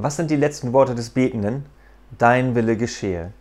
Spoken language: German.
Was sind die letzten Worte des Betenden? Dein Wille geschehe.